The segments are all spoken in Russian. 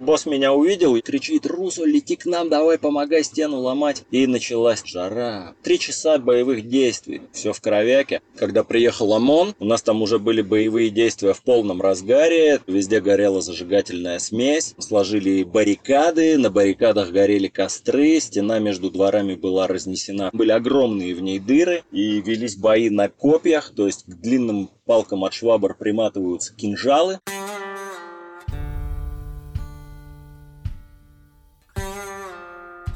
Босс меня увидел и кричит, Русу, лети к нам, давай помогай стену ломать. И началась жара. Три часа боевых действий. Все в кровяке. Когда приехал ОМОН, у нас там уже были боевые действия в полном разгаре. Везде горела зажигательная смесь. Сложили баррикады. На баррикадах горели костры. Стена между дворами была разнесена. Были огромные в ней дыры. И велись бои на копьях. То есть к длинным палкам от швабр приматываются кинжалы.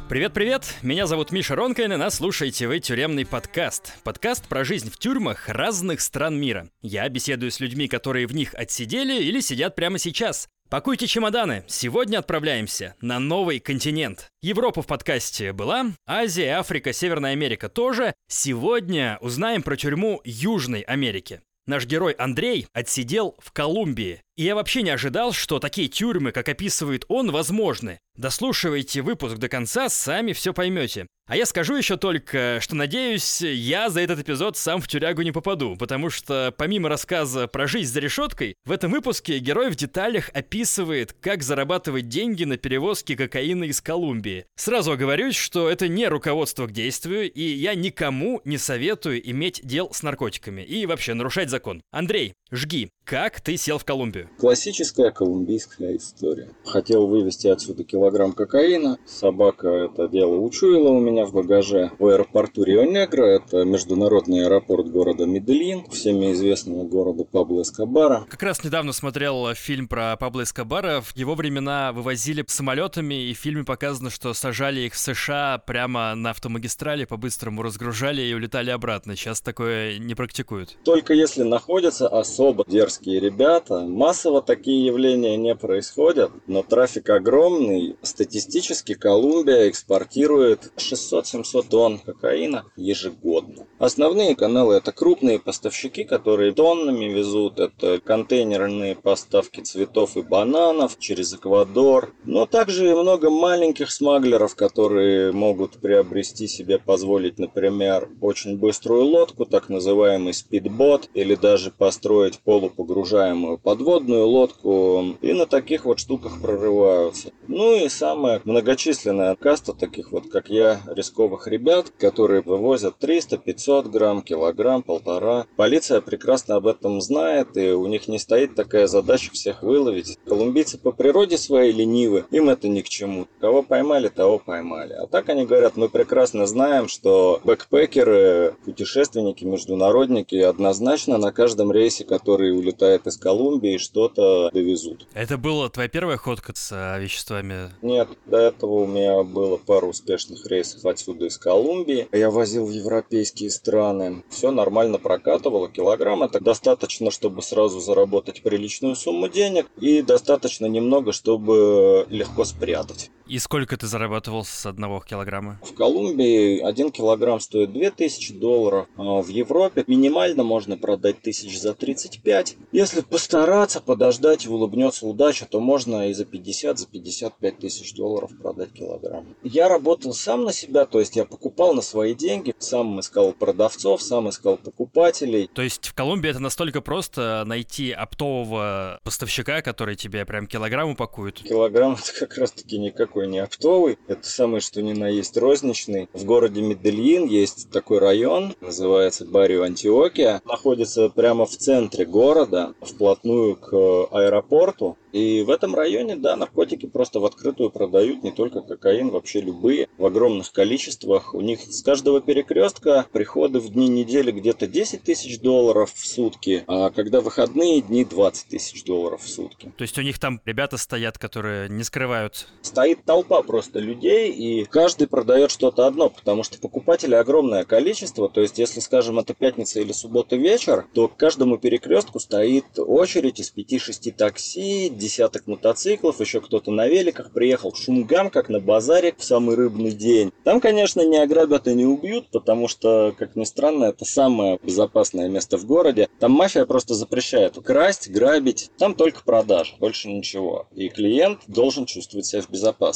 Привет-привет, меня зовут Миша Ронкин, и нас слушаете вы «Тюремный подкаст». Подкаст про жизнь в тюрьмах разных стран мира. Я беседую с людьми, которые в них отсидели или сидят прямо сейчас. Пакуйте чемоданы, сегодня отправляемся на новый континент. Европа в подкасте была, Азия, Африка, Северная Америка тоже. Сегодня узнаем про тюрьму Южной Америки. Наш герой Андрей отсидел в Колумбии. И я вообще не ожидал, что такие тюрьмы, как описывает он, возможны. Дослушивайте выпуск до конца, сами все поймете. А я скажу еще только, что надеюсь, я за этот эпизод сам в тюрягу не попаду, потому что помимо рассказа про жизнь за решеткой, в этом выпуске герой в деталях описывает, как зарабатывать деньги на перевозке кокаина из Колумбии. Сразу оговорюсь, что это не руководство к действию, и я никому не советую иметь дел с наркотиками и вообще нарушать закон. Андрей, жги. Как ты сел в Колумбию? Классическая колумбийская история. Хотел вывезти отсюда килограмм кокаина. Собака это дело учуяла у меня в багаже. В аэропорту Рио-Негро, это международный аэропорт города Медельин, всеми известного города Пабло Эскобара. Как раз недавно смотрел фильм про Пабло Эскобара. В его времена вывозили самолетами, и в фильме показано, что сажали их в США прямо на автомагистрали, по-быстрому разгружали и улетали обратно. Сейчас такое не практикуют. Только если находятся особо дерзкие ребята. Массово такие явления не происходят, но трафик огромный. Статистически Колумбия экспортирует 600-700 тонн кокаина ежегодно. Основные каналы это крупные поставщики, которые тоннами везут. Это контейнерные поставки цветов и бананов через Эквадор. Но также и много маленьких смаглеров, которые могут приобрести себе, позволить, например, очень быструю лодку, так называемый спидбот, или даже построить полупогруженную погружаемую подводную лодку и на таких вот штуках прорываются. Ну и самая многочисленная каста таких вот, как я, рисковых ребят, которые вывозят 300-500 грамм, килограмм, полтора. Полиция прекрасно об этом знает, и у них не стоит такая задача всех выловить. Колумбийцы по природе своей ленивы, им это ни к чему. Кого поймали, того поймали. А так они говорят, мы прекрасно знаем, что бэкпекеры, путешественники, международники однозначно на каждом рейсе, который улетает из Колумбии, что-то довезут. Это была твоя первая ходка с а, веществами? Нет, до этого у меня было пару успешных рейсов отсюда из Колумбии. Я возил в европейские страны. Все нормально прокатывало. Килограмм это достаточно, чтобы сразу заработать приличную сумму денег и достаточно немного, чтобы легко спрятать. И сколько ты зарабатывал с одного килограмма? В Колумбии один килограмм стоит 2000 долларов. А в Европе минимально можно продать тысяч за 35. Если постараться, подождать и улыбнется удача, то можно и за 50, за 55 тысяч долларов продать килограмм. Я работал сам на себя, то есть я покупал на свои деньги, сам искал продавцов, сам искал покупателей. То есть в Колумбии это настолько просто найти оптового поставщика, который тебе прям килограмм упакует? Килограмм это как раз таки никак никакой не оптовый. Это самый что ни на есть розничный. В городе Медельин есть такой район, называется Барио Антиокия. Находится прямо в центре города, вплотную к аэропорту. И в этом районе, да, наркотики просто в открытую продают, не только кокаин, вообще любые, в огромных количествах. У них с каждого перекрестка приходы в дни недели где-то 10 тысяч долларов в сутки, а когда выходные дни 20 тысяч долларов в сутки. То есть у них там ребята стоят, которые не скрывают? Стоит толпа просто людей, и каждый продает что-то одно, потому что покупателей огромное количество. То есть, если, скажем, это пятница или суббота вечер, то к каждому перекрестку стоит очередь из 5-6 такси, десяток мотоциклов, еще кто-то на великах приехал, шумгам, как на базаре в самый рыбный день. Там, конечно, не ограбят и не убьют, потому что, как ни странно, это самое безопасное место в городе. Там мафия просто запрещает красть, грабить, там только продаж, больше ничего. И клиент должен чувствовать себя в безопасности.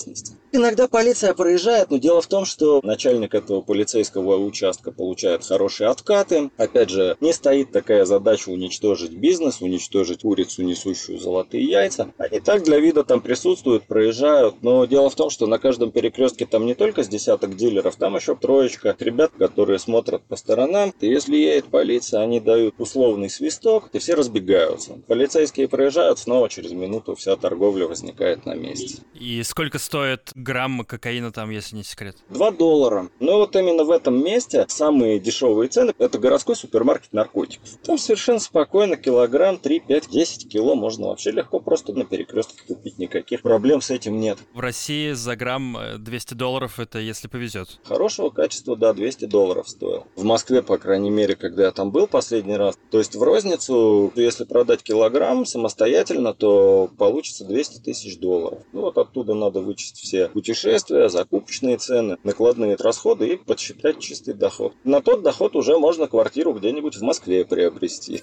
Иногда полиция проезжает, но дело в том, что начальник этого полицейского участка получает хорошие откаты. Опять же, не стоит такая задача уничтожить бизнес, уничтожить курицу, несущую золотые яйца. Они так для вида там присутствуют, проезжают. Но дело в том, что на каждом перекрестке там не только с десяток дилеров, там еще троечка ребят, которые смотрят по сторонам. И если едет полиция, они дают условный свисток, и все разбегаются. Полицейские проезжают, снова через минуту вся торговля возникает на месте. И сколько стоит грамм кокаина там, если не секрет? Два доллара. Но вот именно в этом месте самые дешевые цены – это городской супермаркет наркотиков. Там совершенно спокойно килограмм 3, 5, 10 кило можно вообще легко просто на перекрестке купить. Никаких проблем с этим нет. В России за грамм 200 э, долларов это если повезет. Хорошего качества, да, 200 долларов стоил. В Москве, по крайней мере, когда я там был последний раз. То есть в розницу, если продать килограмм самостоятельно, то получится 200 тысяч долларов. Ну вот оттуда надо вычесть все путешествия, закупочные цены, накладные расходы и подсчитать чистый доход. На тот доход уже можно квартиру где-нибудь в Москве приобрести.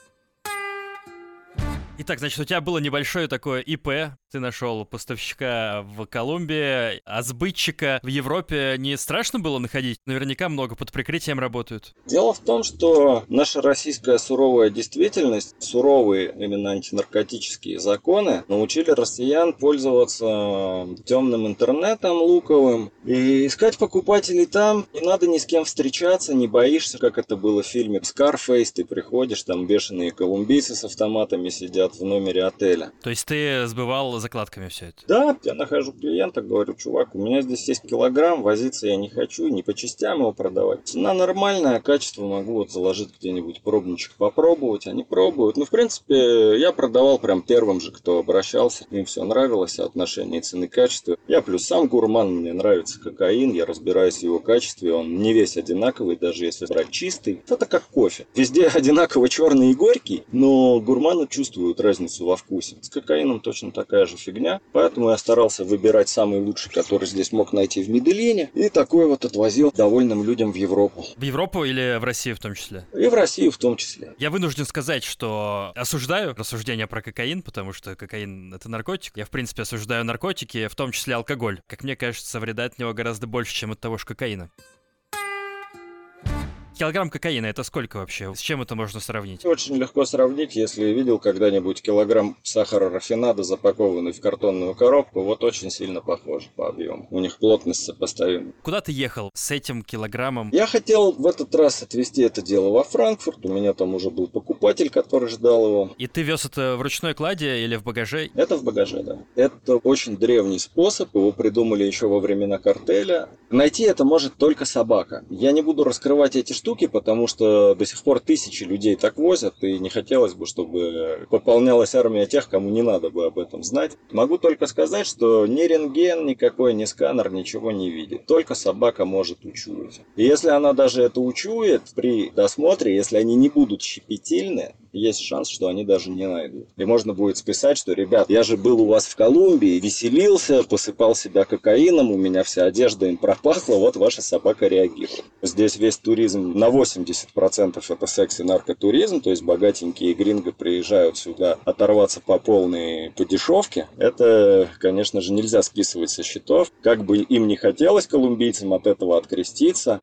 Итак, значит, у тебя было небольшое такое ИП, ты нашел поставщика в Колумбии, а сбытчика в Европе не страшно было находить? Наверняка много под прикрытием работают. Дело в том, что наша российская суровая действительность, суровые именно антинаркотические законы научили россиян пользоваться темным интернетом луковым и искать покупателей там. Не надо ни с кем встречаться, не боишься, как это было в фильме Scarface, ты приходишь, там бешеные колумбийцы с автоматами сидят в номере отеля. То есть ты сбывал закладками все это? Да, я нахожу клиента, говорю, чувак, у меня здесь есть килограмм, возиться я не хочу, не по частям его продавать. Цена нормальная, качество могу вот заложить где-нибудь пробничек попробовать, они пробуют. Ну, в принципе, я продавал прям первым же, кто обращался, им все нравилось, отношение цены качества. Я плюс сам гурман, мне нравится кокаин, я разбираюсь в его качестве, он не весь одинаковый, даже если брать чистый. Это как кофе. Везде одинаково черный и горький, но гурманы чувствуют разницу во вкусе. С кокаином точно такая же же фигня. Поэтому я старался выбирать самый лучший, который здесь мог найти в Медellине. И такой вот отвозил довольным людям в Европу. В Европу или в Россию в том числе? И в Россию в том числе. Я вынужден сказать, что осуждаю рассуждения про кокаин, потому что кокаин — это наркотик. Я, в принципе, осуждаю наркотики, в том числе алкоголь. Как мне кажется, вреда от него гораздо больше, чем от того же кокаина. Килограмм кокаина это сколько вообще? С чем это можно сравнить? Очень легко сравнить, если видел когда-нибудь килограмм сахара рафинада, запакованный в картонную коробку, вот очень сильно похож по объему. У них плотность сопоставима. Куда ты ехал с этим килограммом? Я хотел в этот раз отвезти это дело во Франкфурт. У меня там уже был покупатель, который ждал его. И ты вез это в ручной кладе или в багаже? Это в багаже, да. Это очень древний способ, его придумали еще во времена картеля. Найти это может только собака. Я не буду раскрывать эти штуки, потому что до сих пор тысячи людей так возят, и не хотелось бы, чтобы пополнялась армия тех, кому не надо бы об этом знать. Могу только сказать, что ни рентген никакой, ни сканер ничего не видит. Только собака может учуять. И если она даже это учует при досмотре, если они не будут щепетильны, есть шанс, что они даже не найдут. И можно будет списать, что, ребят, я же был у вас в Колумбии, веселился, посыпал себя кокаином, у меня вся одежда им пропахла, вот ваша собака реагирует. Здесь весь туризм на 80% это секс и наркотуризм, то есть богатенькие гринго приезжают сюда оторваться по полной по дешевке. Это, конечно же, нельзя списывать со счетов. Как бы им не хотелось колумбийцам от этого откреститься,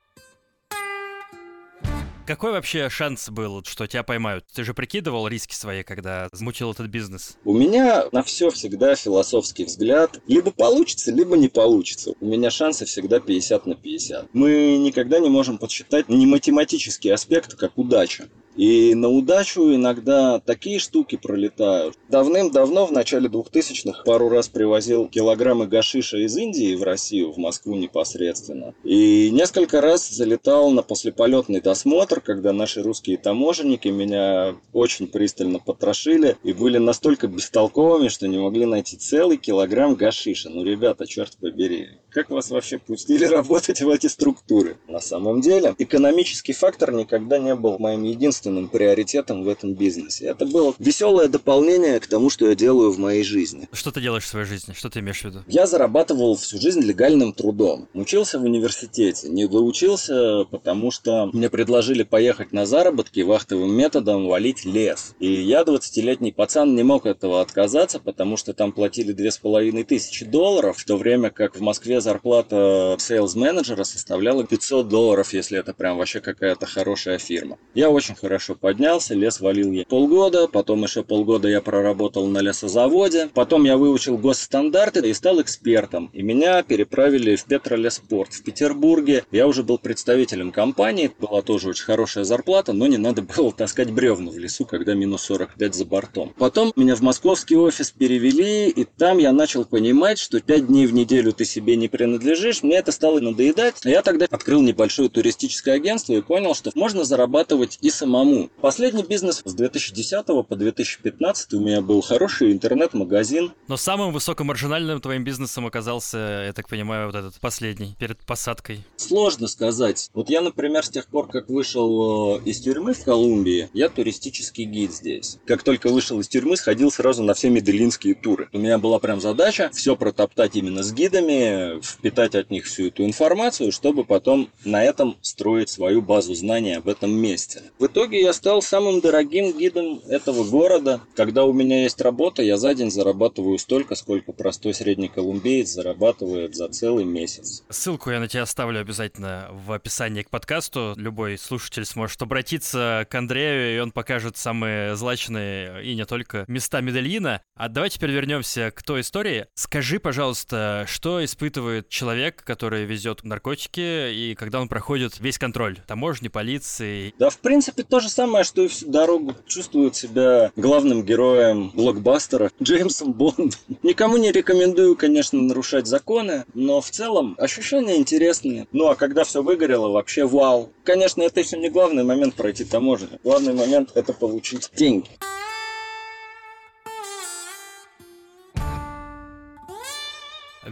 какой вообще шанс был, что тебя поймают? Ты же прикидывал риски свои, когда замутил этот бизнес? У меня на все всегда философский взгляд. Либо получится, либо не получится. У меня шансы всегда 50 на 50. Мы никогда не можем подсчитать не математический аспект, как удача. И на удачу иногда такие штуки пролетают. Давным-давно, в начале 2000-х, пару раз привозил килограммы гашиша из Индии в Россию, в Москву непосредственно. И несколько раз залетал на послеполетный досмотр, когда наши русские таможенники меня очень пристально потрошили и были настолько бестолковыми, что не могли найти целый килограмм гашиша. Ну, ребята, черт побери, как вас вообще пустили работать в эти структуры? На самом деле, экономический фактор никогда не был моим единственным приоритетом в этом бизнесе. Это было веселое дополнение к тому, что я делаю в моей жизни. Что ты делаешь в своей жизни? Что ты имеешь в виду? Я зарабатывал всю жизнь легальным трудом. Учился в университете. Не доучился, потому что мне предложили поехать на заработки вахтовым методом валить лес. И я, 20-летний пацан, не мог этого отказаться, потому что там платили 2500 долларов, в то время как в Москве зарплата сейлс-менеджера составляла 500 долларов, если это прям вообще какая-то хорошая фирма. Я очень хорошо поднялся, лес валил я полгода, потом еще полгода я проработал на лесозаводе, потом я выучил госстандарты и стал экспертом. И меня переправили в Петролеспорт в Петербурге. Я уже был представителем компании, была тоже очень хорошая зарплата, но не надо было таскать бревна в лесу, когда минус 45 за бортом. Потом меня в московский офис перевели, и там я начал понимать, что 5 дней в неделю ты себе не принадлежишь. Мне это стало надоедать. Я тогда открыл небольшое туристическое агентство и понял, что можно зарабатывать и самому. Последний бизнес с 2010 по 2015 у меня был хороший интернет-магазин. Но самым высокомаржинальным твоим бизнесом оказался, я так понимаю, вот этот последний, перед посадкой. Сложно сказать. Вот я, например, с тех пор, как вышел э, из тюрьмы в Колумбии, я туристический гид здесь. Как только вышел из тюрьмы, сходил сразу на все меделинские туры. У меня была прям задача все протоптать именно с гидами, впитать от них всю эту информацию, чтобы потом на этом строить свою базу знаний об этом месте. В итоге я стал самым дорогим гидом этого города. Когда у меня есть работа, я за день зарабатываю столько, сколько простой средний колумбиец зарабатывает за целый месяц. Ссылку я на тебя оставлю обязательно в описании к подкасту. Любой слушатель сможет обратиться к Андрею, и он покажет самые злачные и не только места Медельина. А давайте теперь вернемся к той истории. Скажи, пожалуйста, что испытывает человек, который везет наркотики, и когда он проходит весь контроль таможни, полиции? Да, в принципе, то же самое, что и всю дорогу. Чувствует себя главным героем блокбастера Джеймсом Бондом. Никому не рекомендую, конечно, нарушать законы, но в целом ощущения интересные. Ну а когда все выгорело, вообще вау. Конечно, это еще не главный момент пройти таможню. Главный момент это получить деньги.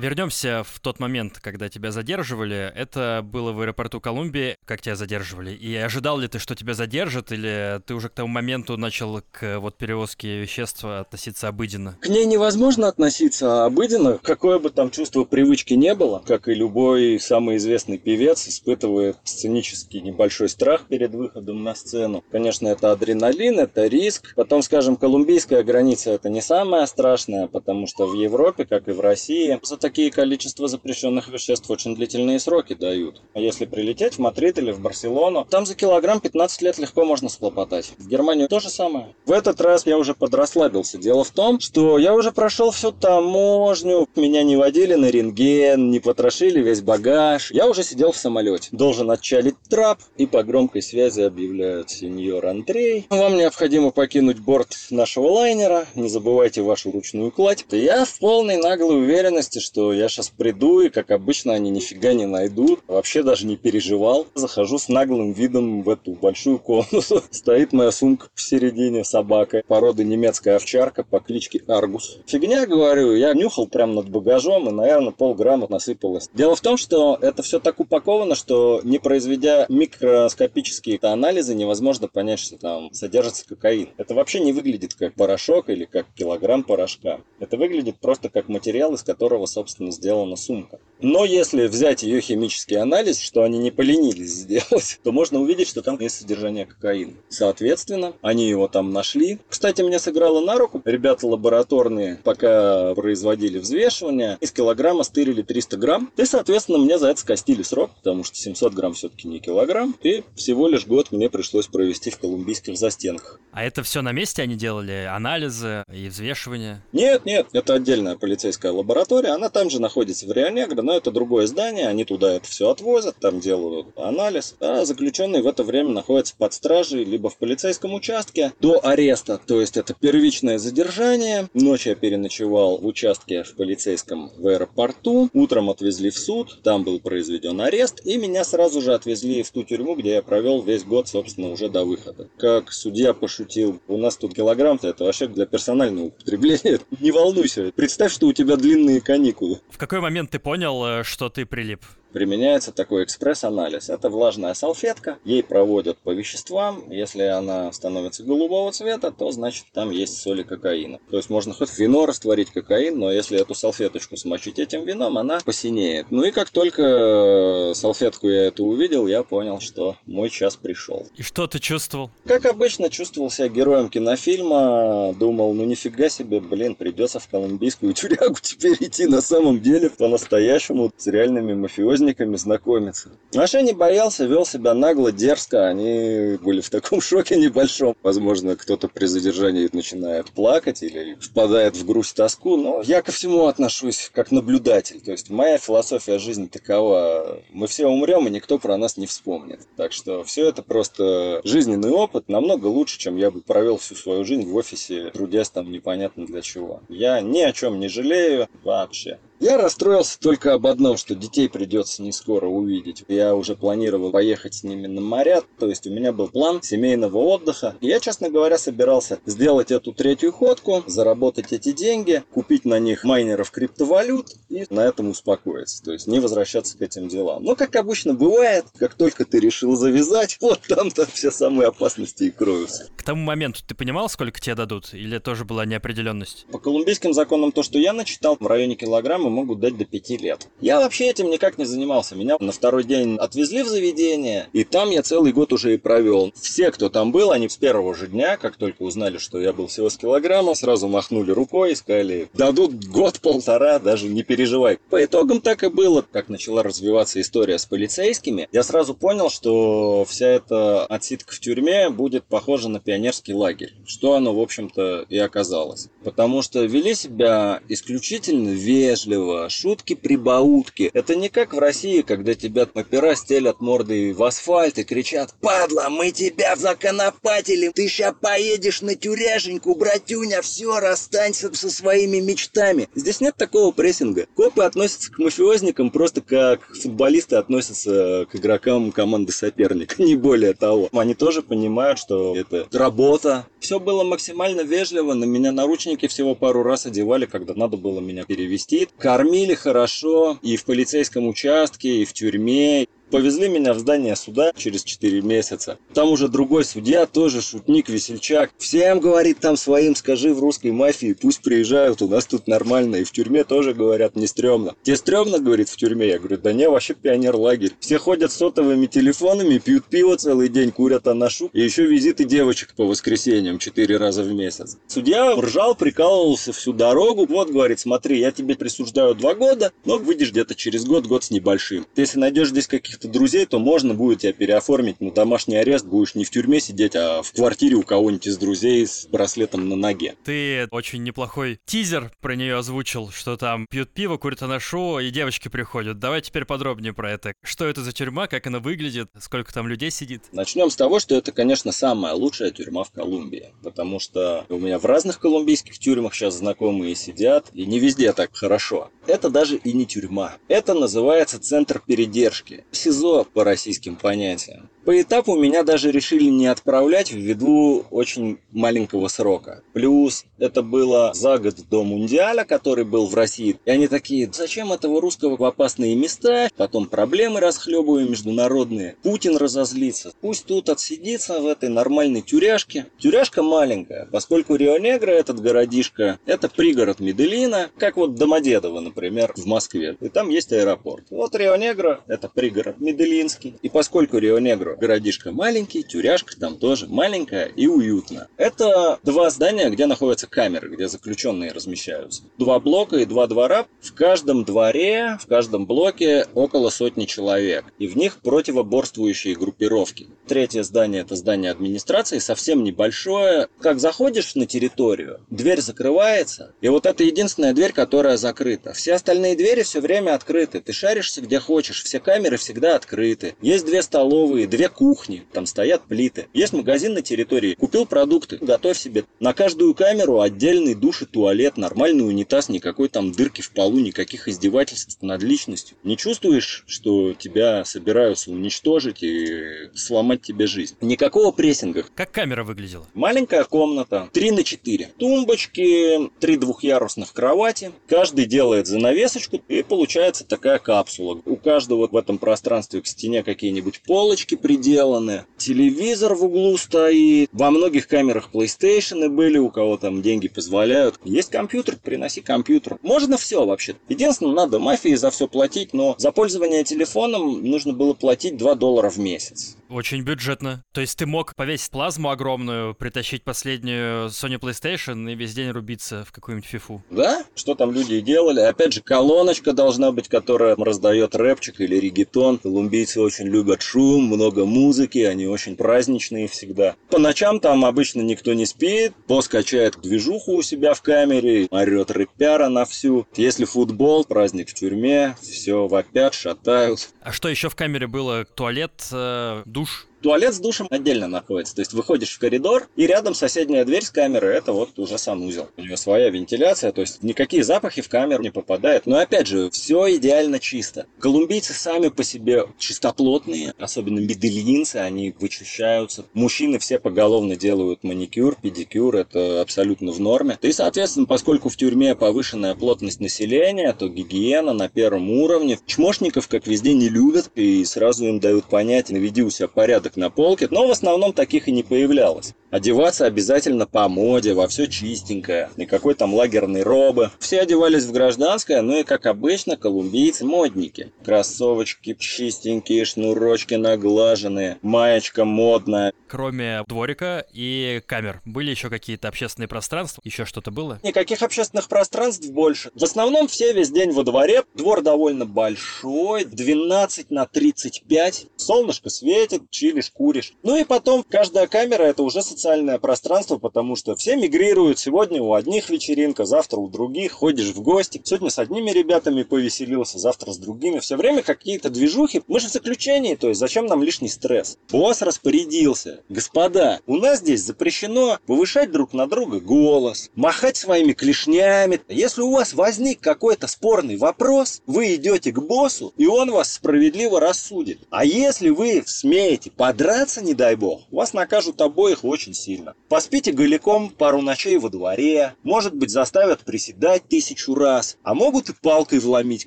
Вернемся в тот момент, когда тебя задерживали. Это было в аэропорту Колумбии. Как тебя задерживали? И ожидал ли ты, что тебя задержат, или ты уже к тому моменту начал к вот перевозке веществ относиться обыденно? К ней невозможно относиться обыденно. Какое бы там чувство привычки не было, как и любой самый известный певец испытывает сценический небольшой страх перед выходом на сцену. Конечно, это адреналин, это риск. Потом, скажем, колумбийская граница это не самое страшное, потому что в Европе, как и в России, за такие количества запрещенных веществ очень длительные сроки дают. А если прилететь в Мадрид или в Барселону, там за килограмм 15 лет легко можно схлопотать. В Германию то же самое. В этот раз я уже подрасслабился. Дело в том, что я уже прошел всю таможню, меня не водили на рентген, не потрошили весь багаж. Я уже сидел в самолете. Должен отчалить трап, и по громкой связи объявляют сеньор Андрей. Вам необходимо покинуть борт нашего лайнера. Не забывайте вашу ручную кладь. Я в полной наглой уверенности, что я сейчас приду, и, как обычно, они нифига не найдут. Вообще даже не переживал. Захожу с наглым видом в эту большую комнату. Стоит моя сумка в середине, собака. Породы немецкая овчарка по кличке Аргус. Фигня, говорю, я нюхал прямо над багажом, и, наверное, полграмма насыпалось. Дело в том, что это все так упаковано, что не произведя микроскопические анализы, невозможно понять, что там содержится кокаин. Это вообще не выглядит как порошок или как килограмм порошка. Это выглядит просто как материал, из которого, собственно, сделана сумка. Но если взять ее химический анализ, что они не поленились сделать, то можно увидеть, что там есть содержание кокаина. Соответственно, они его там нашли. Кстати, мне сыграло на руку. Ребята лабораторные, пока производили взвешивание, из килограмма стырили 300 грамм. И, соответственно, мне за это скостили срок, потому что 700 грамм все-таки не килограмм. И всего лишь год мне пришлось провести в колумбийских застенках. А это все на месте они делали? Анализы и взвешивание? Нет, нет, это отдельная полицейская лаборатория. Она там же находится в Рионегро, но это другое здание. Они туда это все отвозят, там делают анализ. А заключенный в это время находится под стражей, либо в полицейском участке до ареста. То есть это первичное задержание. Ночь я переночевал в участке в полицейском в аэропорту. Утром отвезли в суд, там был произведен арест. И меня сразу же отвезли в ту тюрьму, где я провел весь год, собственно, уже до выхода. Как судья пошутил, у нас тут килограмм-то это вообще для персонального употребления. Не волнуйся, представь, что у тебя длинные каникулы. В какой момент ты понял, э, что ты прилип? Применяется такой экспресс-анализ. Это влажная салфетка, ей проводят по веществам. Если она становится голубого цвета, то значит там есть соли кокаина. То есть можно хоть вино растворить кокаин, но если эту салфеточку смочить этим вином, она посинеет. Ну и как только салфетку я эту увидел, я понял, что мой час пришел. И что ты чувствовал? Как обычно, чувствовал себя героем кинофильма. Думал, ну нифига себе, блин, придется в колумбийскую тюрягу теперь идти на самом деле по-настоящему с реальными мафиозниками знакомиться. Вообще не боялся, вел себя нагло, дерзко. Они были в таком шоке небольшом. Возможно, кто-то при задержании начинает плакать или впадает в грусть, тоску. Но я ко всему отношусь как наблюдатель. То есть моя философия жизни такова. Мы все умрем, и никто про нас не вспомнит. Так что все это просто жизненный опыт. Намного лучше, чем я бы провел всю свою жизнь в офисе, трудясь там непонятно для чего. Я ни о чем не жалею вообще. Я расстроился только об одном, что детей придется не скоро увидеть. Я уже планировал поехать с ними на моря, то есть у меня был план семейного отдыха. И я, честно говоря, собирался сделать эту третью ходку, заработать эти деньги, купить на них майнеров криптовалют и на этом успокоиться. То есть не возвращаться к этим делам. Но, как обычно бывает, как только ты решил завязать, вот там-то все самые опасности и кроются. К тому моменту ты понимал, сколько тебе дадут? Или тоже была неопределенность? По колумбийским законам то, что я начитал, в районе килограмма могут дать до 5 лет. Я вообще этим никак не занимался. Меня на второй день отвезли в заведение, и там я целый год уже и провел. Все, кто там был, они с первого же дня, как только узнали, что я был всего с килограмма, сразу махнули рукой и сказали, дадут год-полтора, даже не переживай. По итогам так и было. Как начала развиваться история с полицейскими, я сразу понял, что вся эта отсидка в тюрьме будет похожа на пионерский лагерь. Что оно, в общем-то, и оказалось. Потому что вели себя исключительно вежливо, весело, шутки-прибаутки. Это не как в России, когда тебя мапера стелят мордой в асфальт и кричат «Падла, мы тебя законопатили, ты ща поедешь на тюряженьку, братюня, все, расстанься со своими мечтами». Здесь нет такого прессинга. Копы относятся к мафиозникам просто как футболисты относятся к игрокам команды соперника, не более того. Они тоже понимают, что это работа. Все было максимально вежливо, на меня наручники всего пару раз одевали, когда надо было меня перевести. Кормили хорошо и в полицейском участке, и в тюрьме. Повезли меня в здание суда через 4 месяца. Там уже другой судья, тоже шутник, весельчак. Всем говорит там своим, скажи в русской мафии, пусть приезжают, у нас тут нормально. И в тюрьме тоже говорят, не стрёмно. Тебе стрёмно, говорит, в тюрьме? Я говорю, да не, вообще пионер-лагерь. Все ходят сотовыми телефонами, пьют пиво целый день, курят анашу. И еще визиты девочек по воскресеньям 4 раза в месяц. Судья ржал, прикалывался всю дорогу. Вот, говорит, смотри, я тебе присуждаю 2 года, но выйдешь где-то через год, год с небольшим. Если найдешь здесь каких каких-то друзей, то можно будет тебя переоформить на домашний арест, будешь не в тюрьме сидеть, а в квартире у кого-нибудь из друзей с браслетом на ноге. Ты очень неплохой тизер про нее озвучил, что там пьют пиво, курят анашу, и девочки приходят. Давай теперь подробнее про это. Что это за тюрьма, как она выглядит, сколько там людей сидит? Начнем с того, что это, конечно, самая лучшая тюрьма в Колумбии, потому что у меня в разных колумбийских тюрьмах сейчас знакомые сидят, и не везде так хорошо. Это даже и не тюрьма. Это называется центр передержки. СИЗО по российским понятиям. По этапу меня даже решили не отправлять ввиду очень маленького срока. Плюс это было за год до Мундиаля, который был в России. И они такие, зачем этого русского в опасные места? Потом проблемы расхлебываем международные. Путин разозлится. Пусть тут отсидится в этой нормальной тюряшке. Тюряшка маленькая, поскольку Рио-Негро, этот городишко, это пригород Меделина, как вот Домодедово, например, в Москве. И там есть аэропорт. Вот Рио-Негро, это пригород Меделинский. И поскольку Рио-Негро городишко маленький, тюряшка там тоже маленькая и уютно. Это два здания, где находятся камеры, где заключенные размещаются. Два блока и два двора. В каждом дворе, в каждом блоке около сотни человек. И в них противоборствующие группировки. Третье здание это здание администрации, совсем небольшое. Как заходишь на территорию, дверь закрывается, и вот это единственная дверь, которая закрыта. Все остальные двери все время открыты. Ты шаришься где хочешь, все камеры всегда открыты. Есть две столовые, две две кухни, там стоят плиты. Есть магазин на территории, купил продукты, готовь себе. На каждую камеру отдельный душ и туалет, нормальный унитаз, никакой там дырки в полу, никаких издевательств над личностью. Не чувствуешь, что тебя собираются уничтожить и сломать тебе жизнь? Никакого прессинга. Как камера выглядела? Маленькая комната, 3 на 4. Тумбочки, три двухъярусных кровати. Каждый делает занавесочку и получается такая капсула. У каждого в этом пространстве к стене какие-нибудь полочки приделаны, телевизор в углу стоит, во многих камерах PlayStation были, у кого там деньги позволяют. Есть компьютер, приноси компьютер. Можно все вообще. Единственное, надо мафии за все платить, но за пользование телефоном нужно было платить 2 доллара в месяц. Очень бюджетно. То есть ты мог повесить плазму огромную, притащить последнюю Sony PlayStation и весь день рубиться в какую-нибудь фифу. Да, что там люди и делали. Опять же, колоночка должна быть, которая раздает рэпчик или регетон. Колумбийцы очень любят шум, много музыки, они очень праздничные всегда. По ночам там обычно никто не спит, босс качает движуху у себя в камере, орет рэпяра на всю. Если футбол, праздник в тюрьме, все вопят, шатают. А что еще в камере было? Туалет, э, душ? Туалет с душем отдельно находится. То есть выходишь в коридор, и рядом соседняя дверь с камерой, это вот уже санузел. У нее своя вентиляция, то есть никакие запахи в камеру не попадают. Но опять же, все идеально чисто. Колумбийцы сами по себе чистоплотные, особенно медельинцы, они вычищаются. Мужчины все поголовно делают маникюр, педикюр, это абсолютно в норме. И, соответственно, поскольку в тюрьме повышенная плотность населения, то гигиена на первом уровне. Чмошников, как везде, не любят, и сразу им дают понять, наведи у себя порядок порядок на полке, но в основном таких и не появлялось. Одеваться обязательно по моде, во все чистенькое, никакой там лагерной робы. Все одевались в гражданское, ну и как обычно колумбийцы модники. Кроссовочки чистенькие, шнурочки наглаженные, маечка модная. Кроме дворика и камер, были еще какие-то общественные пространства? Еще что-то было? Никаких общественных пространств больше. В основном все весь день во дворе. Двор довольно большой, 12 на 35. Солнышко светит, чилишь, куришь. Ну и потом каждая камера это уже социальное пространство, потому что все мигрируют. Сегодня у одних вечеринка, завтра у других. Ходишь в гости. Сегодня с одними ребятами повеселился, завтра с другими. Все время какие-то движухи. Мы же в заключении, то есть зачем нам лишний стресс? Босс распорядился. Господа, у нас здесь запрещено повышать друг на друга голос, махать своими клешнями. Если у вас возник какой-то спорный вопрос, вы идете к боссу, и он вас справедливо рассудит. А если вы смеете подраться, не дай бог, вас накажут обоих очень очень сильно. Поспите голиком пару ночей во дворе, может быть заставят приседать тысячу раз, а могут и палкой вломить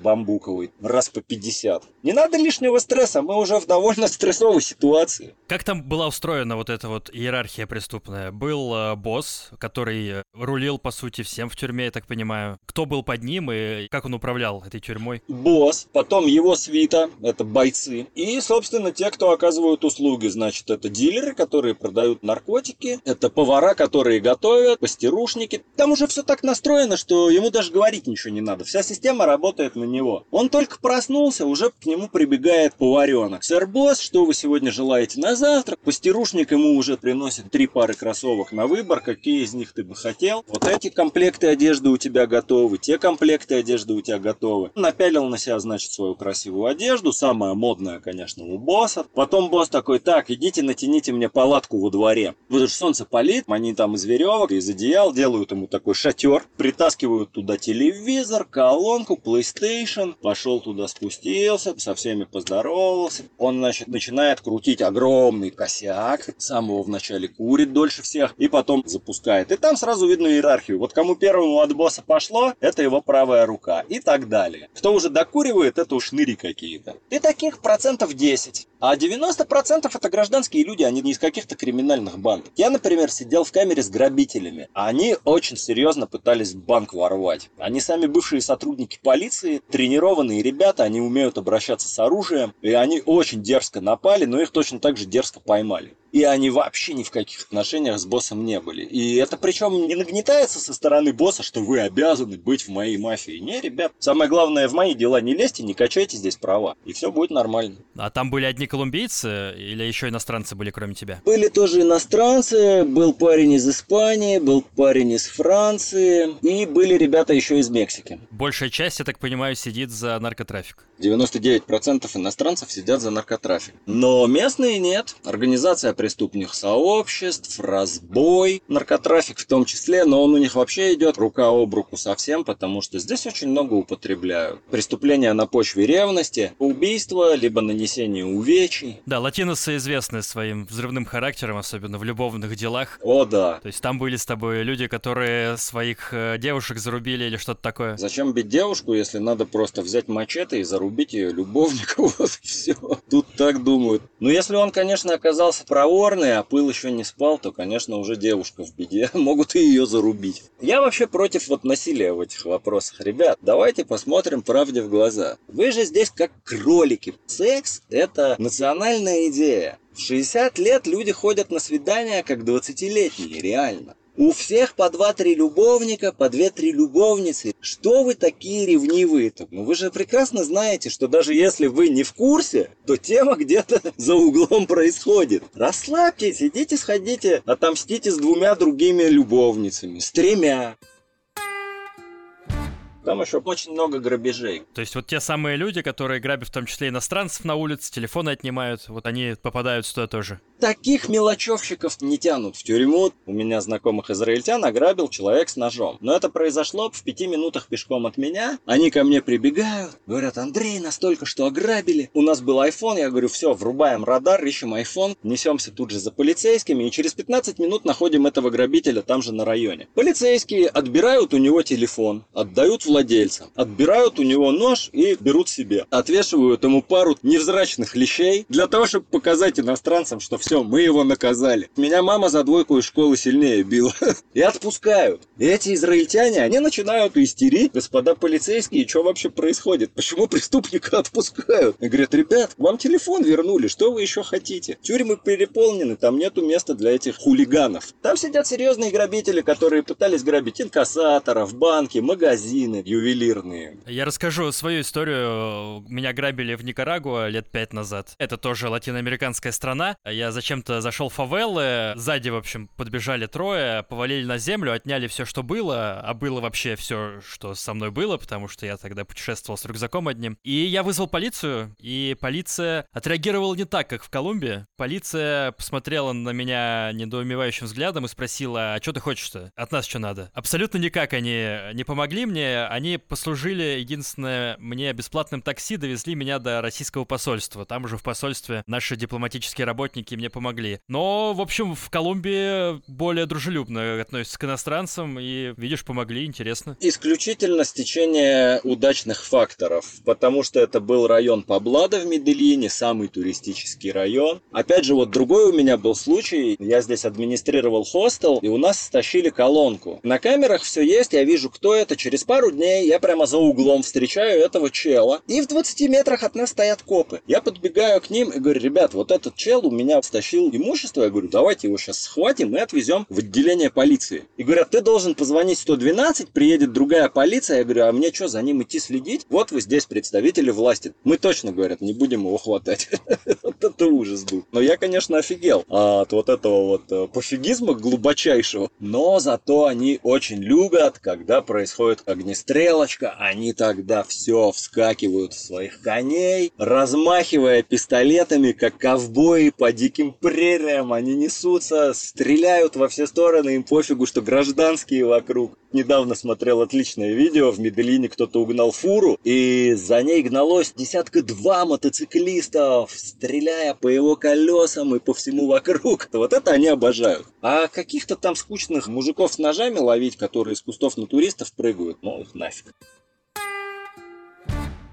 бамбуковой раз по 50. Не надо лишнего стресса, мы уже в довольно стрессовой ситуации. Как там была устроена вот эта вот иерархия преступная? Был э, босс, который рулил, по сути, всем в тюрьме, я так понимаю. Кто был под ним и как он управлял этой тюрьмой? Босс, потом его свита, это бойцы, и, собственно, те, кто оказывают услуги, значит, это дилеры, которые продают наркотики, это повара, которые готовят, пастерушники. Там уже все так настроено, что ему даже говорить ничего не надо. Вся система работает на него. Он только проснулся, уже к нему прибегает поваренок. Сэр Босс, что вы сегодня желаете на завтрак? Пастерушник ему уже приносит три пары кроссовок на выбор, какие из них ты бы хотел. Вот эти комплекты одежды у тебя готовы, те комплекты одежды у тебя готовы. Напялил на себя, значит, свою красивую одежду, самая модная, конечно, у босса. Потом босс такой, так, идите натяните мне палатку во дворе. Вот же солнце палит, они там из веревок, из одеял делают ему такой шатер, притаскивают туда телевизор, колонку, PlayStation, пошел туда, спустился, со всеми поздоровался. Он, значит, начинает крутить огромный косяк, сам его вначале курит дольше всех, и потом запускает. И там сразу видно иерархию. Вот кому первому от босса пошло, это его правая рука, и так далее. Кто уже докуривает, это уж шныри какие-то. И таких процентов 10. А 90% это гражданские люди, они не из каких-то криминальных банд. Я, например, сидел в камере с грабителями. а Они очень серьезно пытались банк ворвать. Они сами бывшие сотрудники полиции, тренированные ребята, они умеют обращаться с оружием. И они очень дерзко напали, но их точно так же дерзко поймали и они вообще ни в каких отношениях с боссом не были. И это причем не нагнетается со стороны босса, что вы обязаны быть в моей мафии. Не, ребят, самое главное, в мои дела не лезьте, не качайте здесь права, и все будет нормально. А там были одни колумбийцы или еще иностранцы были кроме тебя? Были тоже иностранцы, был парень из Испании, был парень из Франции, и были ребята еще из Мексики. Большая часть, я так понимаю, сидит за наркотрафик. 99% иностранцев сидят за наркотрафик. Но местные нет. Организация преступных сообществ, разбой, наркотрафик в том числе, но он у них вообще идет рука об руку совсем, потому что здесь очень много употребляют. Преступления на почве ревности, убийства, либо нанесение увечий. Да, латиносы известны своим взрывным характером, особенно в любовных делах. О, да. То есть там были с тобой люди, которые своих э, девушек зарубили или что-то такое. Зачем бить девушку, если надо просто взять мачете и зарубить ее любовника, вот и все. Тут так думают. Но если он, конечно, оказался проворный, а пыл еще не спал, то, конечно, уже девушка в беде. Могут и ее зарубить. Я вообще против вот насилия в этих вопросах. Ребят, давайте посмотрим правде в глаза. Вы же здесь как кролики. Секс – это национальная идея. В 60 лет люди ходят на свидания как 20-летние, реально. У всех по два-три любовника, по две-три любовницы. Что вы такие ревнивые-то? Ну вы же прекрасно знаете, что даже если вы не в курсе, то тема где-то за углом происходит. Расслабьтесь, идите сходите, отомстите с двумя другими любовницами, с тремя. Там еще очень много грабежей. То есть вот те самые люди, которые грабят в том числе иностранцев на улице, телефоны отнимают, вот они попадают сюда тоже. Таких мелочевщиков не тянут в тюрьму. У меня знакомых израильтян ограбил человек с ножом. Но это произошло в пяти минутах пешком от меня. Они ко мне прибегают, говорят, Андрей, настолько, что ограбили. У нас был iPhone, я говорю, все, врубаем радар, ищем iPhone, несемся тут же за полицейскими и через 15 минут находим этого грабителя там же на районе. Полицейские отбирают у него телефон, отдают владельцам, отбирают у него нож и берут себе. Отвешивают ему пару невзрачных лещей для того, чтобы показать иностранцам, что все, мы его наказали. Меня мама за двойку из школы сильнее била. И отпускают. Эти израильтяне, они начинают истерить. Господа полицейские, что вообще происходит? Почему преступника отпускают? И говорят, ребят, вам телефон вернули, что вы еще хотите? Тюрьмы переполнены, там нету места для этих хулиганов. Там сидят серьезные грабители, которые пытались грабить инкассаторов, банки, магазины, ювелирные. Я расскажу свою историю. Меня грабили в Никарагуа лет пять назад. Это тоже латиноамериканская страна. Я зачем-то зашел в фавелы, сзади, в общем, подбежали трое, повалили на землю, отняли все, что было, а было вообще все, что со мной было, потому что я тогда путешествовал с рюкзаком одним. И я вызвал полицию, и полиция отреагировала не так, как в Колумбии. Полиция посмотрела на меня недоумевающим взглядом и спросила, а что ты хочешь-то? От нас что надо? Абсолютно никак они не помогли мне, они послужили, единственное, мне бесплатным такси, довезли меня до российского посольства. Там уже в посольстве наши дипломатические работники мне помогли. Но, в общем, в Колумбии более дружелюбно относятся к иностранцам и, видишь, помогли, интересно. Исключительно стечение удачных факторов, потому что это был район Паблада в Медельине, самый туристический район. Опять же, вот другой у меня был случай, я здесь администрировал хостел, и у нас стащили колонку. На камерах все есть, я вижу, кто это. Через пару дней я прямо за углом встречаю этого чела, и в 20 метрах от нас стоят копы. Я подбегаю к ним и говорю, ребят, вот этот чел у меня стащил имущество, я говорю, давайте его сейчас схватим и отвезем в отделение полиции. И говорят, ты должен позвонить 112, приедет другая полиция. Я говорю, а мне что, за ним идти следить? Вот вы здесь представители власти. Мы точно, говорят, не будем его хватать. Вот это ужас был. Но я, конечно, офигел от вот этого вот э, пофигизма глубочайшего. Но зато они очень любят, когда происходит огнестрелочка. Они тогда все вскакивают в своих коней, размахивая пистолетами, как ковбои по диким прериям. Они несутся, стреляют во все стороны, им пофигу, что гражданские вокруг. Недавно смотрел отличное видео, в Медellине кто-то угнал фуру, и за ней гналось десятка два мотоциклистов, стреляя по его колесам и по всему вокруг. Вот это они обожают. А каких-то там скучных мужиков с ножами ловить, которые из кустов на туристов прыгают, ну их нафиг.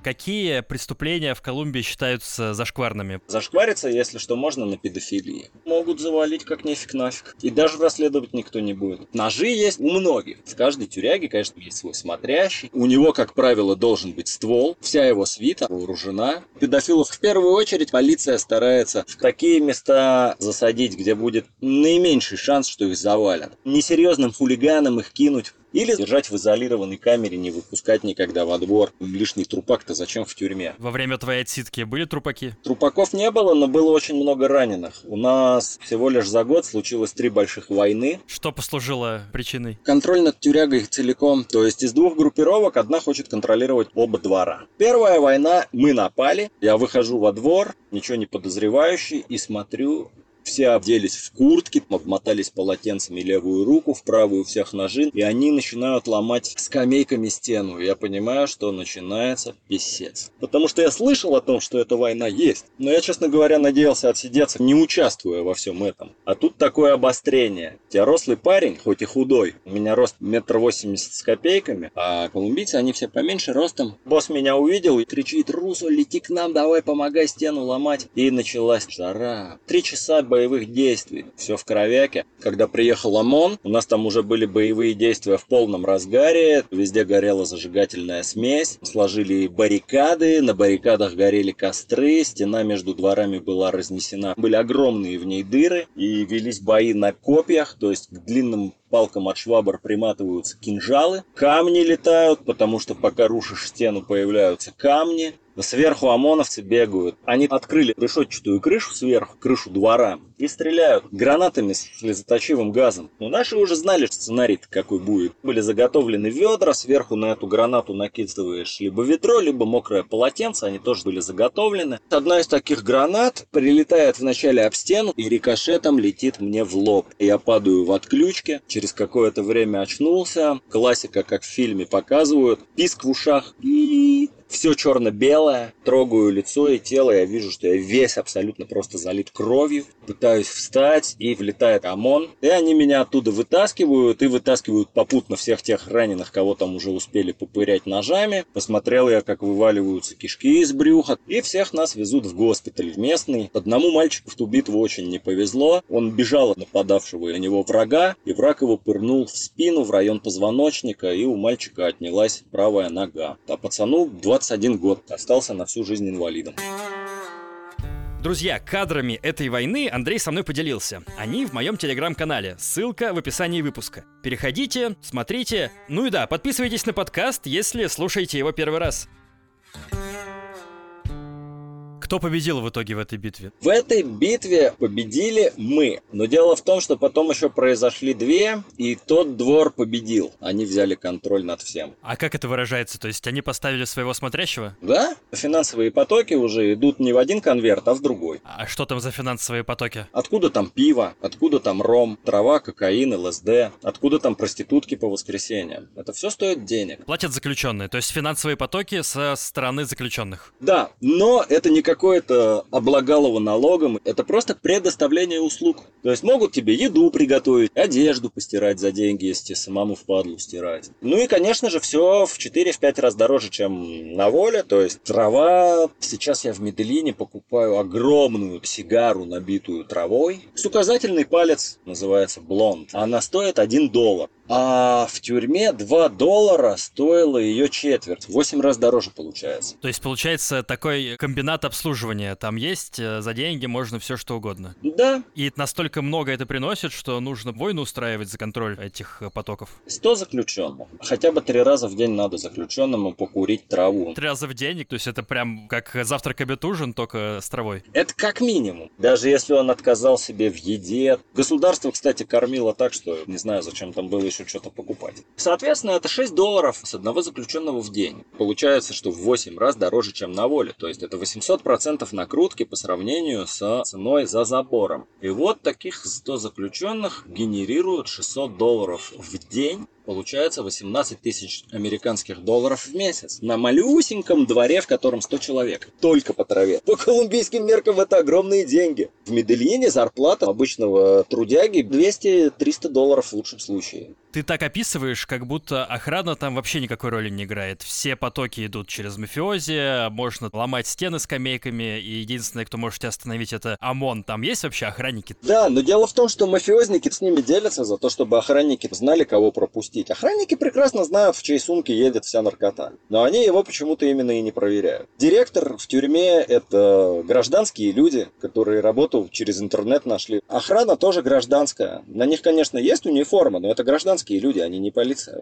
Какие преступления в Колумбии считаются зашкварными? Зашквариться, если что, можно на педофилии. Могут завалить как нефиг нафиг. И даже расследовать никто не будет. Ножи есть у многих. В каждой тюряге, конечно, есть свой смотрящий. У него, как правило, должен быть ствол. Вся его свита вооружена. Педофилов в первую очередь полиция старается в такие места засадить, где будет наименьший шанс, что их завалят. Несерьезным хулиганам их кинуть или держать в изолированной камере, не выпускать никогда во двор. Лишний трупак-то зачем в тюрьме? Во время твоей отсидки были трупаки? Трупаков не было, но было очень много раненых. У нас всего лишь за год случилось три больших войны. Что послужило причиной? Контроль над тюрягой целиком. То есть из двух группировок одна хочет контролировать оба двора. Первая война, мы напали, я выхожу во двор, ничего не подозревающий, и смотрю, Все оделись в куртки, обмотались полотенцами левую руку, в правую всех ножи, и они начинают ломать скамейками стену. Я понимаю, что начинается писец. Потому что я слышал о том, что эта война есть, но я, честно говоря, надеялся отсидеться, не участвуя во всем этом. А тут такое обострение. Я рослый парень, хоть и худой. У меня рост метр восемьдесят с копейками, а колумбийцы, они все поменьше ростом. Босс меня увидел и кричит, Русо, лети к нам, давай помогай стену ломать. И началась жара. Три часа боевых действий. Все в кровяке. Когда приехал ОМОН, у нас там уже были боевые действия в полном разгаре. Везде горела зажигательная смесь. Сложили баррикады. На баррикадах горели костры. Стена между дворами была разнесена. Были огромные в ней дыры. И велись бои на копьях. То есть к длинным палкам от швабр приматываются кинжалы. Камни летают, потому что пока рушишь стену, появляются камни. Сверху ОМОНовцы бегают. Они открыли решетчатую крышу сверху, крышу двора, и стреляют гранатами с слезоточивым газом. Но наши уже знали сценарий какой будет. Были заготовлены ведра, сверху на эту гранату накидываешь либо ведро, либо мокрое полотенце, они тоже были заготовлены. Одна из таких гранат прилетает вначале об стену и рикошетом летит мне в лоб. Я падаю в отключке, через какое-то время очнулся. Классика, как в фильме показывают. Писк в ушах. И все черно-белое, трогаю лицо и тело, я вижу, что я весь абсолютно просто залит кровью, пытаюсь встать, и влетает ОМОН, и они меня оттуда вытаскивают, и вытаскивают попутно всех тех раненых, кого там уже успели попырять ножами. Посмотрел я, как вываливаются кишки из брюха, и всех нас везут в госпиталь в местный. Одному мальчику в ту битву очень не повезло, он бежал от нападавшего на него врага, и враг его пырнул в спину, в район позвоночника, и у мальчика отнялась правая нога. А пацану 20 21 год, остался на всю жизнь инвалидом. Друзья, кадрами этой войны Андрей со мной поделился. Они в моем телеграм-канале. Ссылка в описании выпуска. Переходите, смотрите. Ну и да, подписывайтесь на подкаст, если слушаете его первый раз. Кто победил в итоге в этой битве? В этой битве победили мы. Но дело в том, что потом еще произошли две, и тот двор победил. Они взяли контроль над всем. А как это выражается? То есть они поставили своего смотрящего? Да. Финансовые потоки уже идут не в один конверт, а в другой. А что там за финансовые потоки? Откуда там пиво? Откуда там ром? Трава, кокаин, ЛСД? Откуда там проститутки по воскресеньям? Это все стоит денег. Платят заключенные, то есть финансовые потоки со стороны заключенных. Да, но это не как какое-то облагалово налогом, это просто предоставление услуг. То есть могут тебе еду приготовить, одежду постирать за деньги, если самому впадлу стирать. Ну и, конечно же, все в 4-5 раз дороже, чем на воле. То есть трава... Сейчас я в Медellине покупаю огромную сигару, набитую травой. С указательный палец называется блонд. Она стоит 1 доллар. А в тюрьме 2 доллара стоила ее четверть. 8 раз дороже получается. То есть получается такой комбинат обслуживания. Там есть, э, за деньги можно все что угодно. Да. И настолько много это приносит, что нужно войну устраивать за контроль этих э, потоков. 100 заключенных. Хотя бы три раза в день надо заключенному покурить траву. Три раза в день? То есть это прям как завтрак, обед, ужин, только с травой? Это как минимум. Даже если он отказал себе в еде. Государство, кстати, кормило так, что не знаю, зачем там было еще что-то покупать. Соответственно, это 6 долларов с одного заключенного в день. Получается, что в 8 раз дороже, чем на воле. То есть это 800% накрутки по сравнению с ценой за забором. И вот таких 100 заключенных генерируют 600 долларов в день получается 18 тысяч американских долларов в месяц. На малюсеньком дворе, в котором 100 человек. Только по траве. По колумбийским меркам это огромные деньги. В Медельине зарплата обычного трудяги 200-300 долларов в лучшем случае. Ты так описываешь, как будто охрана там вообще никакой роли не играет. Все потоки идут через мафиози, можно ломать стены скамейками, и единственное, кто может тебя остановить, это ОМОН. Там есть вообще охранники? Да, но дело в том, что мафиозники с ними делятся за то, чтобы охранники знали, кого пропустить. Охранники прекрасно знают, в чьей сумке едет вся наркота, но они его почему-то именно и не проверяют. Директор в тюрьме – это гражданские люди, которые работу через интернет нашли. Охрана тоже гражданская. На них, конечно, есть униформа, но это гражданские гражданские люди, они не полиция.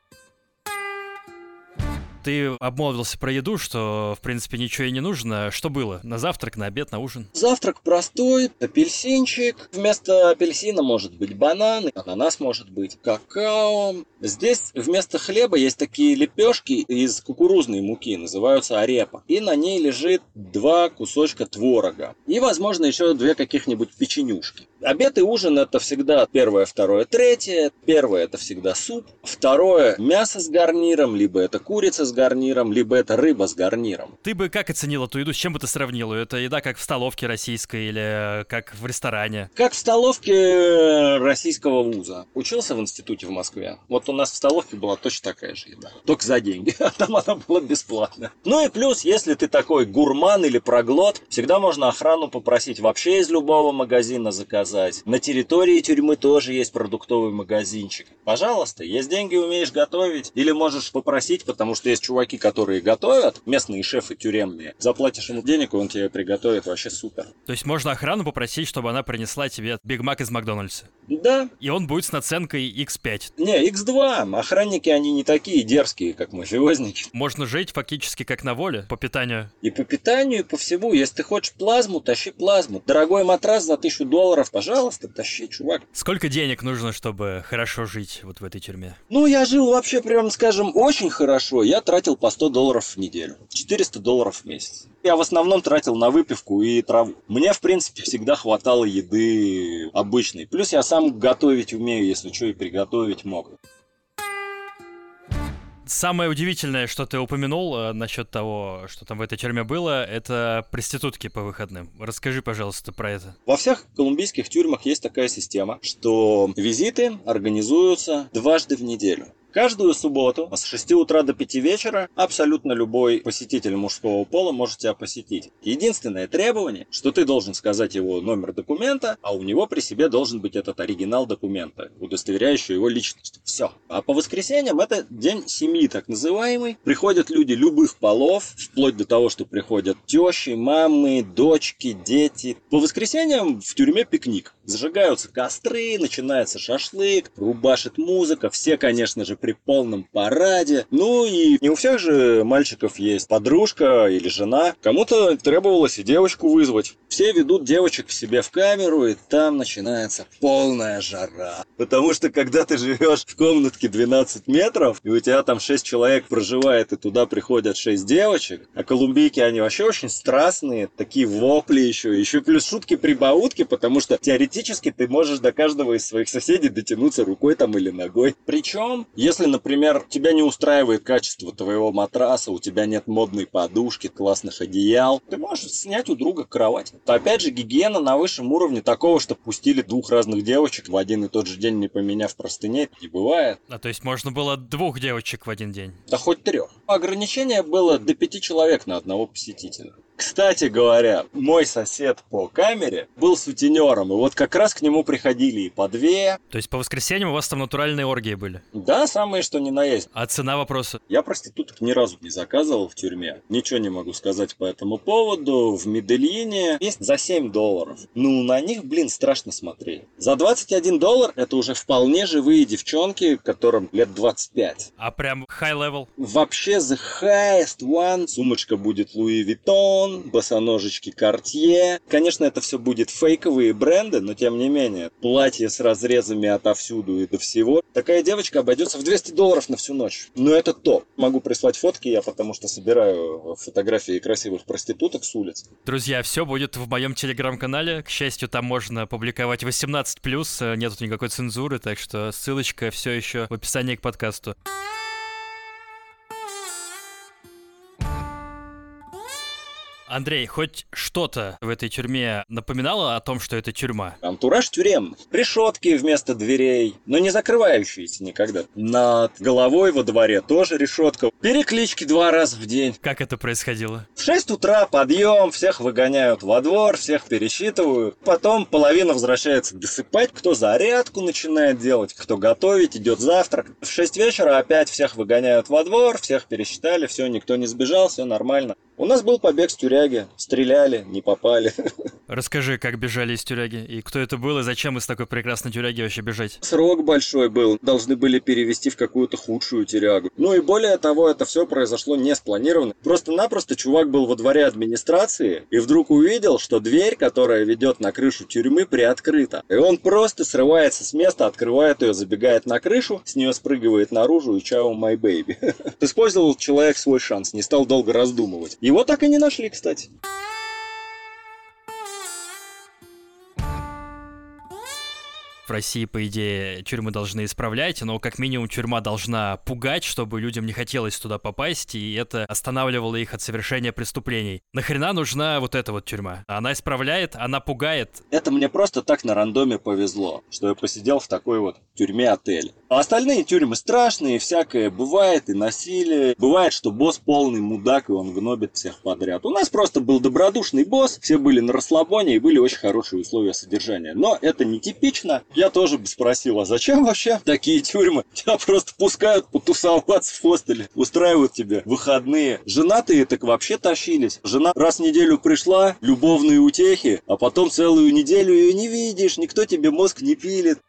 Ты обмолвился про еду, что, в принципе, ничего и не нужно. Что было? На завтрак, на обед, на ужин? Завтрак простой, апельсинчик. Вместо апельсина может быть банан, ананас может быть, какао. Здесь вместо хлеба есть такие лепешки из кукурузной муки, называются арепа. И на ней лежит два кусочка творога. И, возможно, еще две каких-нибудь печенюшки. Обед и ужин это всегда первое, второе, третье. Первое это всегда суп. Второе мясо с гарниром, либо это курица с гарниром, либо это рыба с гарниром. Ты бы как оценил эту еду? С чем бы ты сравнил? Это еда как в столовке российской или как в ресторане? Как в столовке российского вуза. Учился в институте в Москве. Вот у нас в столовке была точно такая же еда. Только за деньги. А там она была бесплатная. Ну и плюс, если ты такой гурман или проглот, всегда можно охрану попросить вообще из любого магазина заказать. На территории тюрьмы тоже есть продуктовый магазинчик. Пожалуйста, есть деньги, умеешь готовить. Или можешь попросить, потому что есть чуваки, которые готовят, местные шефы тюремные. Заплатишь ему денег, он тебе приготовит вообще супер. То есть можно охрану попросить, чтобы она принесла тебе Биг Мак из Макдональдса? Да. И он будет с наценкой X5. Не, X2. Охранники, они не такие дерзкие, как мафиозники. Можно жить фактически как на воле по питанию. И по питанию, и по всему. Если ты хочешь плазму, тащи плазму. Дорогой матрас за тысячу долларов, пожалуйста, тащи, чувак. Сколько денег нужно, чтобы хорошо жить вот в этой тюрьме? Ну, я жил вообще, прям скажем, очень хорошо. Я тратил по 100 долларов в неделю. 400 долларов в месяц. Я в основном тратил на выпивку и траву. Мне, в принципе, всегда хватало еды обычной. Плюс я сам готовить умею, если что, и приготовить мог. Самое удивительное, что ты упомянул э, насчет того, что там в этой тюрьме было, это проститутки по выходным. Расскажи, пожалуйста, про это. Во всех колумбийских тюрьмах есть такая система, что визиты организуются дважды в неделю. Каждую субботу с 6 утра до 5 вечера абсолютно любой посетитель мужского пола может тебя посетить. Единственное требование, что ты должен сказать его номер документа, а у него при себе должен быть этот оригинал документа, удостоверяющий его личность. Все. А по воскресеньям это день семьи, так называемый. Приходят люди любых полов, вплоть до того, что приходят тещи, мамы, дочки, дети. По воскресеньям в тюрьме пикник. Зажигаются костры, начинается шашлык, рубашит музыка. Все, конечно же, при полном параде. Ну и не у всех же мальчиков есть подружка или жена. Кому-то требовалось и девочку вызвать. Все ведут девочек к себе в камеру, и там начинается полная жара. Потому что когда ты живешь в комнатке 12 метров, и у тебя там 6 человек проживает, и туда приходят 6 девочек, а колумбийки, они вообще очень страстные, такие вопли еще, еще плюс шутки-прибаутки, потому что теоретически ты можешь до каждого из своих соседей дотянуться рукой там или ногой. Причем, если, например, тебя не устраивает качество твоего матраса, у тебя нет модной подушки, классных одеял, ты можешь снять у друга кровать. То опять же гигиена на высшем уровне такого, что пустили двух разных девочек в один и тот же день, не поменяв простыней, не бывает. А то есть можно было двух девочек в один день? Да хоть трех. Ограничение было до пяти человек на одного посетителя. Кстати говоря, мой сосед по камере был сутенером, и вот как раз к нему приходили и по две. То есть по воскресеньям у вас там натуральные оргии были? Да, самые что ни на есть. А цена вопроса? Я проституток ни разу не заказывал в тюрьме. Ничего не могу сказать по этому поводу. В Медельине есть за 7 долларов. Ну, на них, блин, страшно смотреть. За 21 доллар это уже вполне живые девчонки, которым лет 25. А прям high level? Вообще the highest one. Сумочка будет Louis Vuitton, босоножечки Cartier. Конечно, это все будет фейковые бренды, но тем не менее. Платье с разрезами отовсюду и до всего. Такая девочка обойдется в 200 долларов на всю ночь. Но это топ. Могу прислать фотки я, потому что собираю фотографии красивых проституток с улиц. Друзья, все будет в моем телеграм-канале. К счастью, там можно публиковать 18+, нету никакой цензуры, так что ссылочка все еще в описании к подкасту. Андрей, хоть что-то в этой тюрьме напоминало о том, что это тюрьма? Антураж тюрем. Решетки вместо дверей, но не закрывающиеся никогда. Над головой во дворе тоже решетка. Переклички два раза в день. Как это происходило? В 6 утра подъем, всех выгоняют во двор, всех пересчитывают. Потом половина возвращается досыпать, кто зарядку начинает делать, кто готовить, идет завтрак. В 6 вечера опять всех выгоняют во двор, всех пересчитали, все, никто не сбежал, все нормально. У нас был побег с тюряги. Стреляли, не попали. Расскажи, как бежали из тюряги, и кто это был, и зачем из такой прекрасной тюряги вообще бежать? Срок большой был. Должны были перевести в какую-то худшую тюрягу. Ну и более того, это все произошло не спланированно. Просто-напросто чувак был во дворе администрации и вдруг увидел, что дверь, которая ведет на крышу тюрьмы, приоткрыта. И он просто срывается с места, открывает ее, забегает на крышу, с нее спрыгивает наружу и чао, май бэйби. Использовал человек свой шанс, не стал долго раздумывать. Его так и не нашли, кстати. В России, по идее, тюрьмы должны исправлять, но как минимум тюрьма должна пугать, чтобы людям не хотелось туда попасть, и это останавливало их от совершения преступлений. Нахрена нужна вот эта вот тюрьма? Она исправляет, она пугает. Это мне просто так на рандоме повезло, что я посидел в такой вот тюрьме-отель. А остальные тюрьмы страшные, всякое бывает, и насилие. Бывает, что босс полный мудак, и он гнобит всех подряд. У нас просто был добродушный босс, все были на расслабоне, и были очень хорошие условия содержания. Но это нетипично. Я тоже бы спросил, а зачем вообще такие тюрьмы? Тебя просто пускают потусоваться в хостеле, устраивают тебе выходные. Женатые так вообще тащились. Жена раз в неделю пришла, любовные утехи, а потом целую неделю ее не видишь, никто тебе мозг не пилит.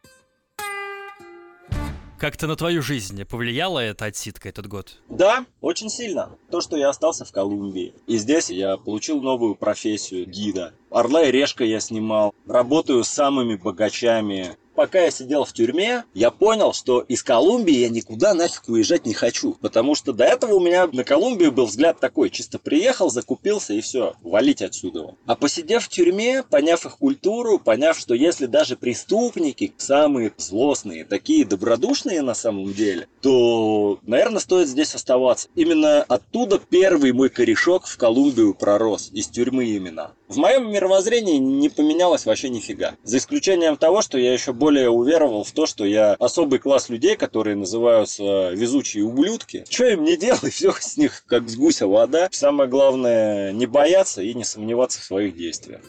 Как-то на твою жизнь повлияла эта отсидка этот год? Да, очень сильно. То, что я остался в Колумбии. И здесь я получил новую профессию гида. Орла и решка я снимал. Работаю с самыми богачами пока я сидел в тюрьме, я понял, что из Колумбии я никуда нафиг уезжать не хочу. Потому что до этого у меня на Колумбию был взгляд такой, чисто приехал, закупился и все, валить отсюда. А посидев в тюрьме, поняв их культуру, поняв, что если даже преступники, самые злостные, такие добродушные на самом деле, то, наверное, стоит здесь оставаться. Именно оттуда первый мой корешок в Колумбию пророс, из тюрьмы именно. В моем мировоззрении не поменялось вообще нифига. За исключением того, что я еще более уверовал в то, что я особый класс людей, которые называются везучие ублюдки. Что им не делай, все с них как с гуся вода. Самое главное не бояться и не сомневаться в своих действиях.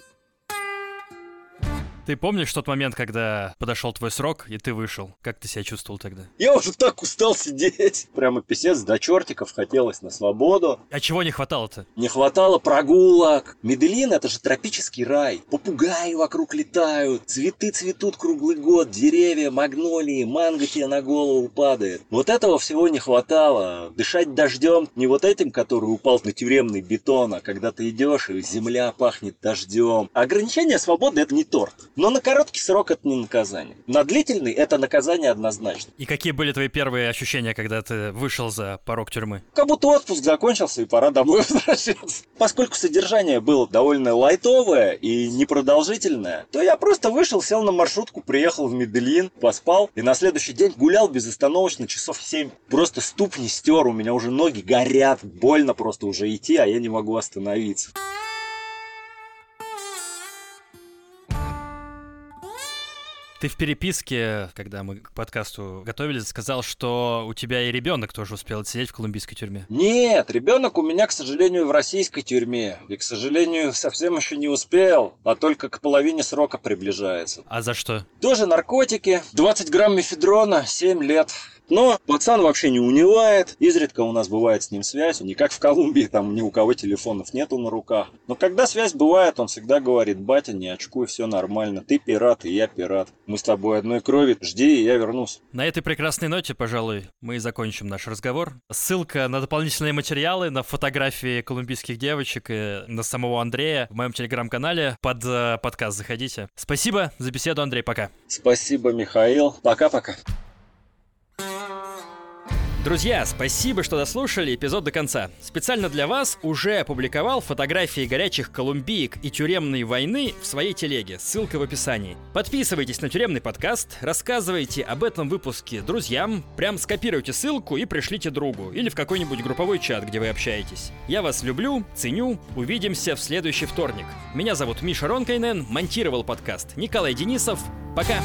Ты помнишь тот момент, когда подошел твой срок, и ты вышел? Как ты себя чувствовал тогда? Я уже так устал сидеть. Прямо писец до чертиков хотелось на свободу. А чего не хватало-то? Не хватало прогулок. Медellин — это же тропический рай. Попугаи вокруг летают, цветы цветут круглый год, деревья, магнолии, манго тебе на голову падает. Вот этого всего не хватало. Дышать дождем не вот этим, который упал на тюремный бетон, а когда ты идешь, и земля пахнет дождем. Ограничение свободы — это не торт. Но на короткий срок это не наказание. На длительный это наказание однозначно. И какие были твои первые ощущения, когда ты вышел за порог тюрьмы? Как будто отпуск закончился и пора домой возвращаться. Поскольку содержание было довольно лайтовое и непродолжительное, то я просто вышел, сел на маршрутку, приехал в Медellин, поспал и на следующий день гулял безостановочно часов 7. Просто ступни стер, у меня уже ноги горят, больно просто уже идти, а я не могу остановиться. Ты в переписке, когда мы к подкасту готовились, сказал, что у тебя и ребенок тоже успел сидеть в колумбийской тюрьме. Нет, ребенок у меня, к сожалению, в российской тюрьме. И, к сожалению, совсем еще не успел, а только к половине срока приближается. А за что? Тоже наркотики. 20 грамм мефедрона, 7 лет. Но пацан вообще не унывает, изредка у нас бывает с ним связь, не как в Колумбии, там ни у кого телефонов нету на руках. Но когда связь бывает, он всегда говорит, батя, не очкуй, все нормально, ты пират, и я пират. Мы с тобой одной крови, жди, и я вернусь. На этой прекрасной ноте, пожалуй, мы и закончим наш разговор. Ссылка на дополнительные материалы, на фотографии колумбийских девочек и на самого Андрея в моем телеграм-канале под э, подкаст заходите. Спасибо за беседу, Андрей, пока. Спасибо, Михаил. Пока-пока. Друзья, спасибо, что дослушали эпизод до конца. Специально для вас уже опубликовал фотографии горячих колумбиек и тюремной войны в своей телеге. Ссылка в описании. Подписывайтесь на тюремный подкаст, рассказывайте об этом выпуске друзьям, прям скопируйте ссылку и пришлите другу или в какой-нибудь групповой чат, где вы общаетесь. Я вас люблю, ценю, увидимся в следующий вторник. Меня зовут Миша Ронкайнен, монтировал подкаст Николай Денисов. Пока!